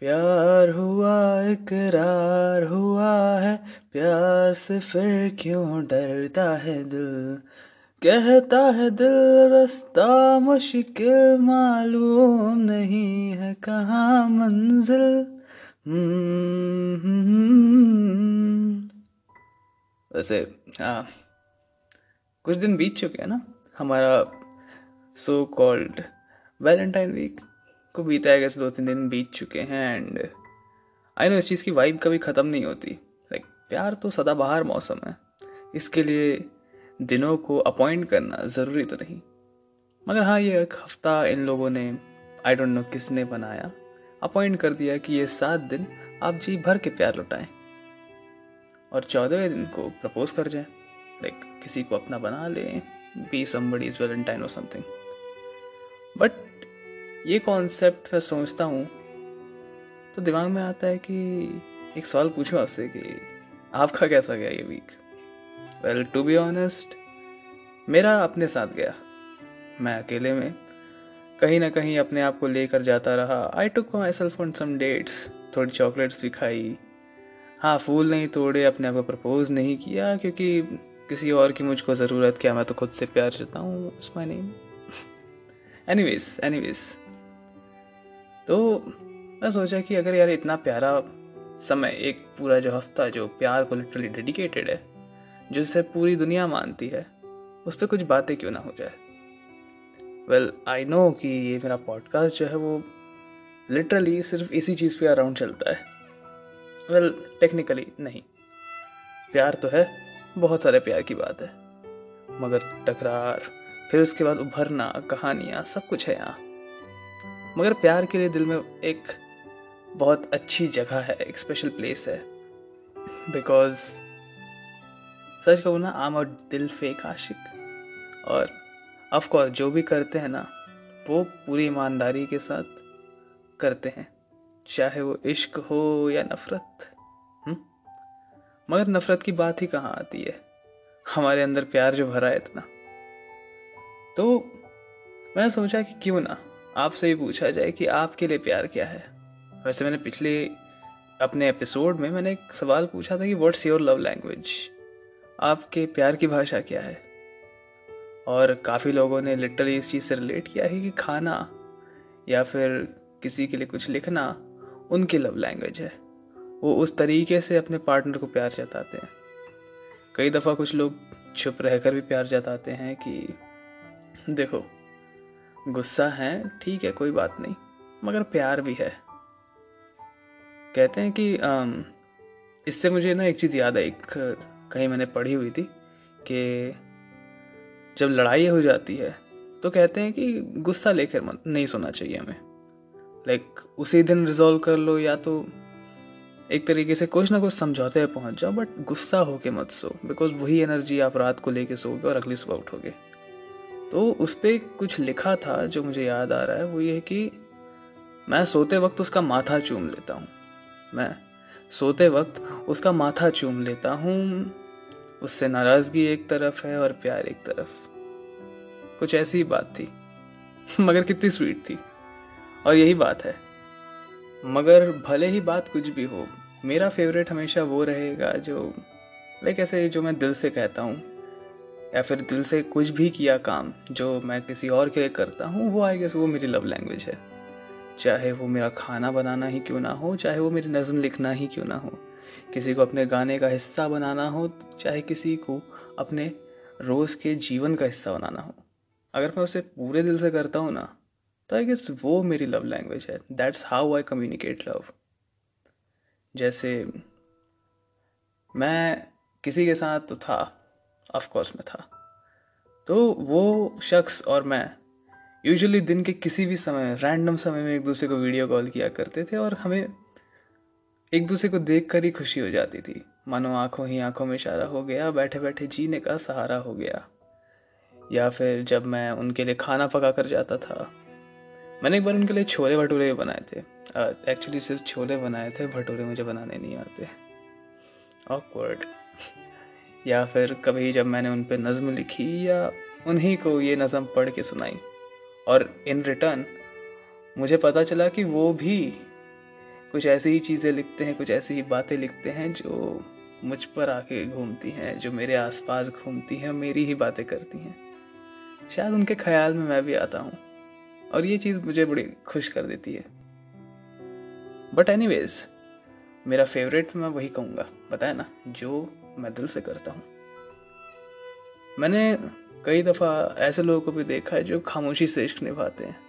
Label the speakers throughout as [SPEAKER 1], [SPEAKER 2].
[SPEAKER 1] प्यार हुआ, इकरार हुआ है। प्यार से फिर क्यों डरता है दिल? कहता है दिल रास्ता मुश्किल, मालूम नहीं है कहाँ मंजिल। हम्म। वैसे हाँ कुछ दिन बीत चुके हैं ना, हमारा सो कॉल्ड वैलेंटाइन वीक को बीता है कैसे दो तीन दिन बीत चुके हैं एंड आई नो इस चीज़ की वाइब कभी ख़त्म नहीं होती। लाइक प्यार तो सदाबहार मौसम है। इसके लिए दिनों को अपॉइंट करना ज़रूरी तो नहीं। मगर हाँ ये एक हफ़्ता इन लोगों ने आई डोंट नो किसने बनाया। अपॉइंट कर दिया कि ये सात दिन आप जी भर के प्यार लुटाएँ। और चौदहवें दिन को प्रपोज कर जाएँ। लाइक किसी को अपना बना लें। बी समबडी इज़ वैलेंटाइन और समथिंग बट ये कॉन्सेप्ट मैं सोचता हूँ तो दिमाग में आता है कि एक सवाल पूछूँ आपसे कि आपका कैसा गया ये week well to be honest मेरा अपने साथ गया। मैं अकेले में कहीं ना कहीं अपने आप को लेकर जाता रहा। I took myself on some dates थोड़ी चॉकलेट्स भी खाई। हाँ फूल नहीं तोड़े, अपने आप को प्रपोज नहीं किया, क्योंकि किसी और की मुझको ज़रूरत क्या? मैं तो खुद से प्यार चाहता हूँ it's my name anyways anyways तो मैं सोचा कि अगर यार इतना प्यारा समय एक पूरा जो हफ़्ता जो प्यार को लिटरली डेडिकेटेड है जिससे पूरी दुनिया मानती है उस पर कुछ बातें क्यों ना हो जाए? वेल आई नो कि ये मेरा पॉडकास्ट जो है वो लिटरली सिर्फ़ इसी चीज़ पे अराउंड चलता है। वेल well, टेक्निकली नहीं। प्यार तो है बहुत सारे प्यार की बात है। मगर टकरार फिर उसके बाद उभरना कहानियाँ सब कुछ है यहाँ। मगर प्यार के लिए दिल में एक बहुत अच्छी जगह है, एक स्पेशल प्लेस है बिकॉज़ सच कहूँ ना आम और दिल फेक आशिक और ऑफकोर्स जो भी करते हैं ना, वो पूरी ईमानदारी के साथ करते हैं चाहे वो इश्क हो या नफरत? हम्म? मगर नफरत की बात ही कहाँ आती है हमारे अंदर प्यार जो भरा है इतना तो मैंने सोचा कि क्यों ना आपसे भी पूछा जाए कि आपके लिए प्यार क्या है? वैसे मैंने पिछले, अपने एपिसोड में मैंने एक सवाल पूछा था कि व्हाट्स योर लव लैंग्वेज आपके प्यार की भाषा क्या है? और काफ़ी लोगों ने लिटरली इस चीज़ से रिलेट किया है कि खाना या फिर किसी के लिए कुछ लिखना उनकी लव लैंग्वेज है। वो उस तरीके से अपने पार्टनर को प्यार जताते हैं। कई दफ़ा कुछ लोग चुप रहकर भी प्यार जताते हैं कि, देखो गुस्सा है, ठीक है, कोई बात नहीं, मगर प्यार भी है। कहते हैं कि इससे मुझे ना एक चीज़ याद है, एक कहीं मैंने पढ़ी हुई थी कि जब लड़ाई हो जाती है तो कहते हैं कि गुस्सा लेकर मत, नहीं सोना चाहिए हमें। लाइक उसी दिन रिजॉल्व कर लो, या तो एक तरीके से कुछ ना कुछ समझौते पहुँच जाओ बट गुस्सा होके मत सो बिकॉज़ वही एनर्जी आप रात को लेके सोगे और अगली सुबह उठोगे। तो उस पर कुछ लिखा था जो मुझे याद आ रहा है, वो ये कि मैं सोते वक्त उसका माथा चूम लेता हूँ। मैं सोते वक्त उसका माथा चूम लेता हूँ। उससे नाराज़गी एक तरफ़ है और प्यार एक तरफ़। कुछ ऐसी ही बात थी, मगर कितनी स्वीट थी। और यही बात है, मगर भले ही बात कुछ भी हो, मेरा फेवरेट हमेशा वो रहेगा जो लाइक ऐसे जो मैं दिल से कहता हूँ या फिर दिल से कुछ भी किया काम, जो मैं किसी और के लिए करता हूँ, वो आई गेस वो मेरी लव लैंग्वेज है। चाहे वो मेरा खाना बनाना ही क्यों ना हो, चाहे वो मेरी नज़म लिखना ही क्यों ना हो। किसी को अपने गाने का हिस्सा बनाना हो, चाहे किसी को अपने रोज़ के जीवन का हिस्सा बनाना हो। अगर मैं उसे पूरे दिल से करता हूँ ना तो आई गेस वो मेरी लव लैंग्वेज है। That's how I communicate love जैसे मैं किसी के साथ तो था ऑफकोर्स में था। तो वो शख्स और मैं यूजुअली दिन के किसी भी समय रैंडम समय में एक दूसरे को वीडियो कॉल किया करते थे और हमें एक दूसरे को देख कर ही खुशी हो जाती थी। मानो आँखों ही आँखों में इशारा हो गया बैठे बैठे जीने का सहारा हो गया। या फिर जब मैं उनके लिए खाना पका कर जाता था। मैंने एक बार उनके लिए छोले भटूरे भी बनाए थे। एक्चुअली सिर्फ़ छोले बनाए थे, भटूरे मुझे बनाने नहीं आते। ऑकवर्ड या फिर कभी जब मैंने उन पर नज़म लिखी या उन्हीं को ये नज़म पढ़ के सुनाई। और इन रिटर्न, मुझे पता चला कि वो भी कुछ ऐसी ही चीज़ें लिखते हैं, कुछ ऐसी ही बातें लिखते हैं जो मुझ पर आके घूमती हैं, जो मेरे आसपास घूमती हैं, मेरी ही बातें करती हैं। शायद उनके ख्याल में मैं भी आता हूँ, और ये चीज़ मुझे बड़ी खुश कर देती है। बट एनीवेज मेरा फेवरेट मैं वही कहूँगा बताया ना? जो मैं दिल से करता हूँ। मैंने कई दफ़ा ऐसे लोगों को भी देखा है जो खामोशी से इश्क निभाते हैं।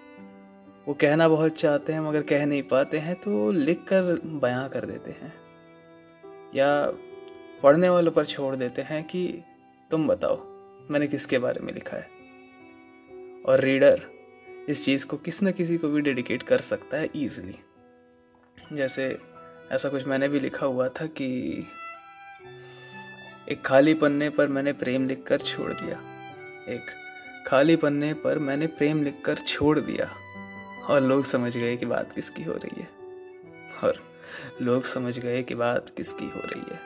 [SPEAKER 1] वो कहना बहुत चाहते हैं मगर कह नहीं पाते हैं तो लिख कर बयां कर देते हैं। या पढ़ने वालों पर छोड़ देते हैं कि, तुम बताओ, मैंने किसके बारे में लिखा है? और रीडर इस चीज़ को किसी न किसी को भी डेडिकेट कर सकता है ईजिली जैसे ऐसा कुछ मैंने भी लिखा हुआ था कि एक खाली पन्ने पर मैंने प्रेम लिखकर छोड़ दिया। एक खाली पन्ने पर मैंने प्रेम लिखकर छोड़ दिया। और लोग समझ गए कि बात किसकी हो रही है। और लोग समझ गए कि बात किसकी हो रही है।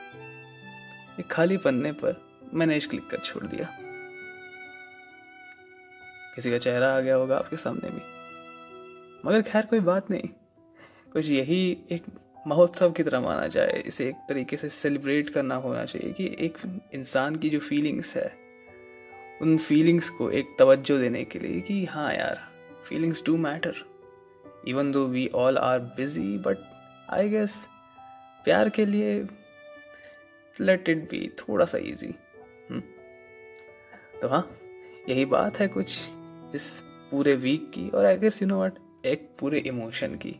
[SPEAKER 1] एक खाली पन्ने पर मैंने इश्क लिख कर छोड़ दिया। किसी का चेहरा आ गया होगा आपके सामने भी। मगर खैर कोई बात नहीं। कुछ यही एक महोत्सव की तरह माना जाए, इसे एक तरीके से सेलिब्रेट करना होना चाहिए कि एक इंसान की जो फीलिंग्स है, उन फीलिंग्स को एक तवज्जो देने के लिए कि हाँ यार feelings do matter even though we all are busy but I guess प्यार के लिए लेट इट बी थोड़ा सा इजी हम्म। तो हाँ यही बात है कुछ इस पूरे वीक की और I guess you know what एक पूरे इमोशन की.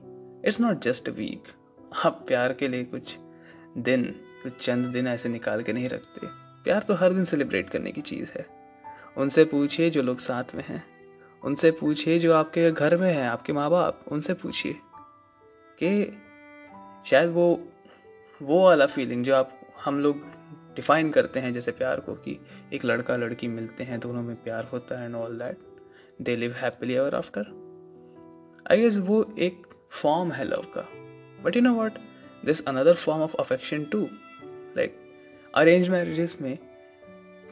[SPEAKER 1] इट्स नॉट जस्ट वीक आप प्यार के लिए कुछ दिन, कुछ चंद दिन ऐसे निकाल के नहीं रखते। प्यार तो हर दिन सेलिब्रेट करने की चीज़ है। उनसे पूछिए जो लोग साथ में हैं। उनसे पूछिए जो आपके घर में हैं, आपके माँ बाप उनसे पूछिए कि शायद वो वो वाला फीलिंग जो आप, हम लोग डिफाइन करते हैं जैसे प्यार को कि एक लड़का लड़की मिलते हैं, दोनों में प्यार होता है and all that they live happily ever after I guess वो एक फॉर्म है लव का। But you know what this another form of affection to like arrange marriages में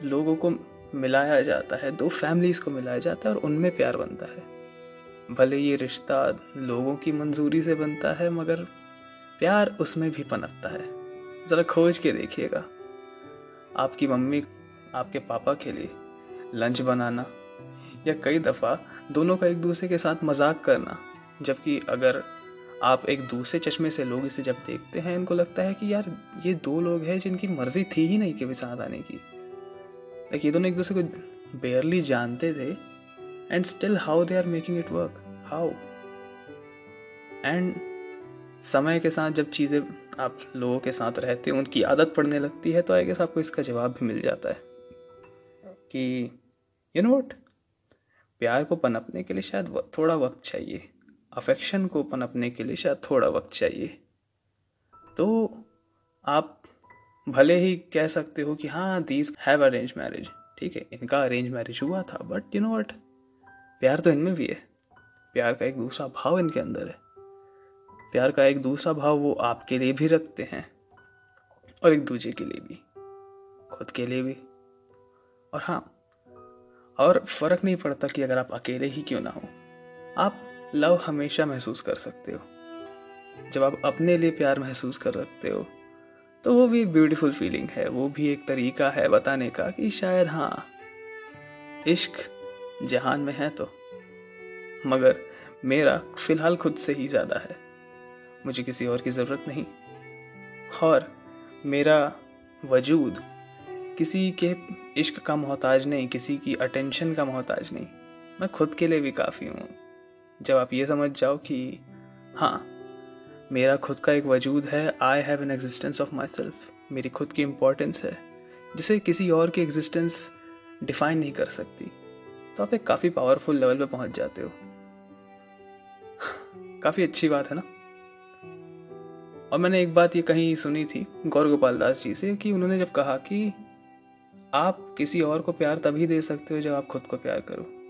[SPEAKER 1] लोगों को मिलाया जाता है, दो फैमिलीज़ को मिलाया जाता है और उनमें प्यार बनता है। भले ये रिश्ता लोगों की मंजूरी से बनता है, मगर प्यार उसमें भी पनपता है। ज़रा खोज के देखिएगा। आपकी मम्मी, आपके पापा के लिए लंच बनाना या कई दफ़ा दोनों का एक दूसरे के साथ मज़ाक करना, जबकि अगर आप एक दूसरे चश्मे से लोग इसे जब देखते हैं, इनको लगता है कि यार, ये दो लोग हैं जिनकी मर्ज़ी थी ही नहीं कि वे साथ आने की। लाइक ये दोनों एक दूसरे को बेयरली जानते थे and still how they are making it work how and समय के साथ जब चीज़ें आप लोगों के साथ रहते हैं, उनकी आदत पड़ने लगती है तो आई गेस आपको इसका जवाब भी मिल जाता है कि यू नो वट प्यार को पनपने के लिए शायद थोड़ा वक्त चाहिए। अफेक्शन को पनपने के लिए शायद थोड़ा वक्त चाहिए। तो आप भले ही कह सकते हो कि हाँ दीज हैव अरेंज मैरिज ठीक है, इनका अरेंज मैरिज हुआ था बट यू नो वट प्यार तो इनमें भी है। प्यार का एक दूसरा भाव इनके अंदर है। प्यार का एक दूसरा भाव वो आपके लिए भी रखते हैं, और एक दूसरे के लिए भी, खुद के लिए भी। और हाँ और फ़र्क नहीं पड़ता कि अगर आप अकेले ही क्यों ना हो। आप लव हमेशा महसूस कर सकते हो। जब आप अपने लिए प्यार महसूस कर सकते हो तो वो भी एक ब्यूटीफुल फीलिंग है, वो भी एक तरीका है बताने का कि शायद हाँ इश्क जहान में है तो। मगर मेरा फ़िलहाल खुद से ही ज़्यादा है, मुझे किसी और की ज़रूरत नहीं। और मेरा वजूद किसी के इश्क का मोहताज नहीं, किसी की अटेंशन का मोहताज नहीं। मैं खुद के लिए भी काफ़ी हूँ। जब आप ये समझ जाओ कि हाँ मेरा खुद का एक वजूद है I have an existence of myself मेरी खुद की इम्पोर्टेंस है, जिसे किसी और की एग्जिस्टेंस डिफाइन नहीं कर सकती। तो आप एक काफ़ी पावरफुल लेवल पे पहुँच जाते हो। काफ़ी अच्छी बात है ना? और मैंने एक बात ये कहीं सुनी थी, गौर गोपाल दास जी से, कि उन्होंने जब कहा कि आप किसी और को प्यार तभी दे सकते हो जब आप खुद को प्यार करो।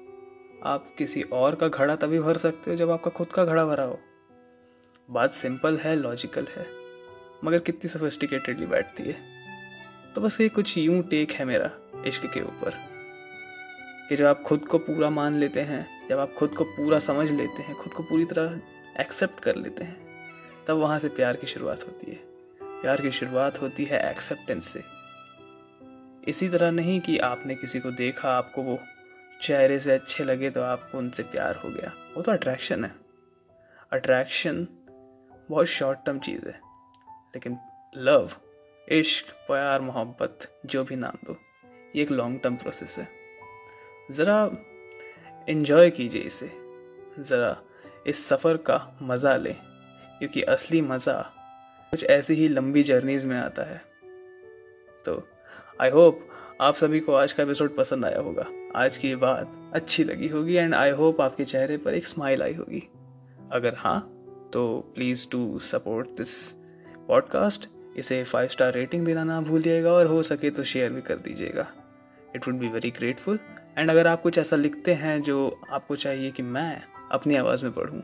[SPEAKER 1] आप किसी और का घड़ा तभी भर सकते हो जब आपका खुद का घड़ा भरा हो। बात सिंपल है लॉजिकल है, मगर कितनी सोफिस्टिकेटेडली बैठती है। तो बस ये कुछ यूँ टेक है मेरा, इश्क के ऊपर, कि जब आप खुद को पूरा मान लेते हैं, जब आप खुद को पूरा समझ लेते हैं, खुद को पूरी तरह एक्सेप्ट कर लेते हैं, तब वहाँ से प्यार की शुरुआत होती है। प्यार की शुरुआत होती है एक्सेप्टेंस से। इसी तरह नहीं कि आपने किसी को देखा, आपको वो चेहरे से अच्छे लगे तो आपको उनसे प्यार हो गया। वो तो अट्रैक्शन है। अट्रैक्शन बहुत शॉर्ट टर्म चीज़ है। लेकिन लव इश्क, प्यार, मोहब्बत, जो भी नाम दो, ये एक लॉन्ग टर्म प्रोसेस है। ज़रा इन्जॉय कीजिए इसे। ज़रा इस सफ़र का मज़ा लें। क्योंकि असली मज़ा कुछ ऐसी ही लंबी जर्नीज़ में आता है। तो आई होप आप सभी को आज का एपिसोड पसंद आया होगा। आज की ये बात अच्छी लगी होगी एंड आई होप आपके चेहरे पर एक स्माइल आई होगी। अगर हाँ तो please to support this podcast इसे फाइव स्टार रेटिंग देना ना भूलिएगा और हो सके तो शेयर भी कर दीजिएगा। It would be very grateful and अगर आप कुछ ऐसा लिखते हैं जो आपको चाहिए कि मैं अपनी आवाज़ में पढ़ूँ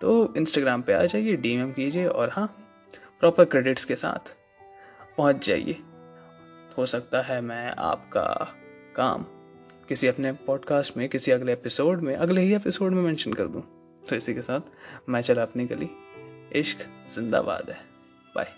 [SPEAKER 1] तो इंस्टाग्राम पे आ जाइए डी कीजिए और हाँ प्रॉपर क्रेडिट्स के साथ पहुँच जाइए। हो सकता है मैं आपका काम किसी अपने पॉडकास्ट में, किसी अगले एपिसोड में, अगले ही एपिसोड में मेंशन कर दूँ। तो इसी के साथ मैं चला अपनी गली। इश्क जिंदाबाद है। बाय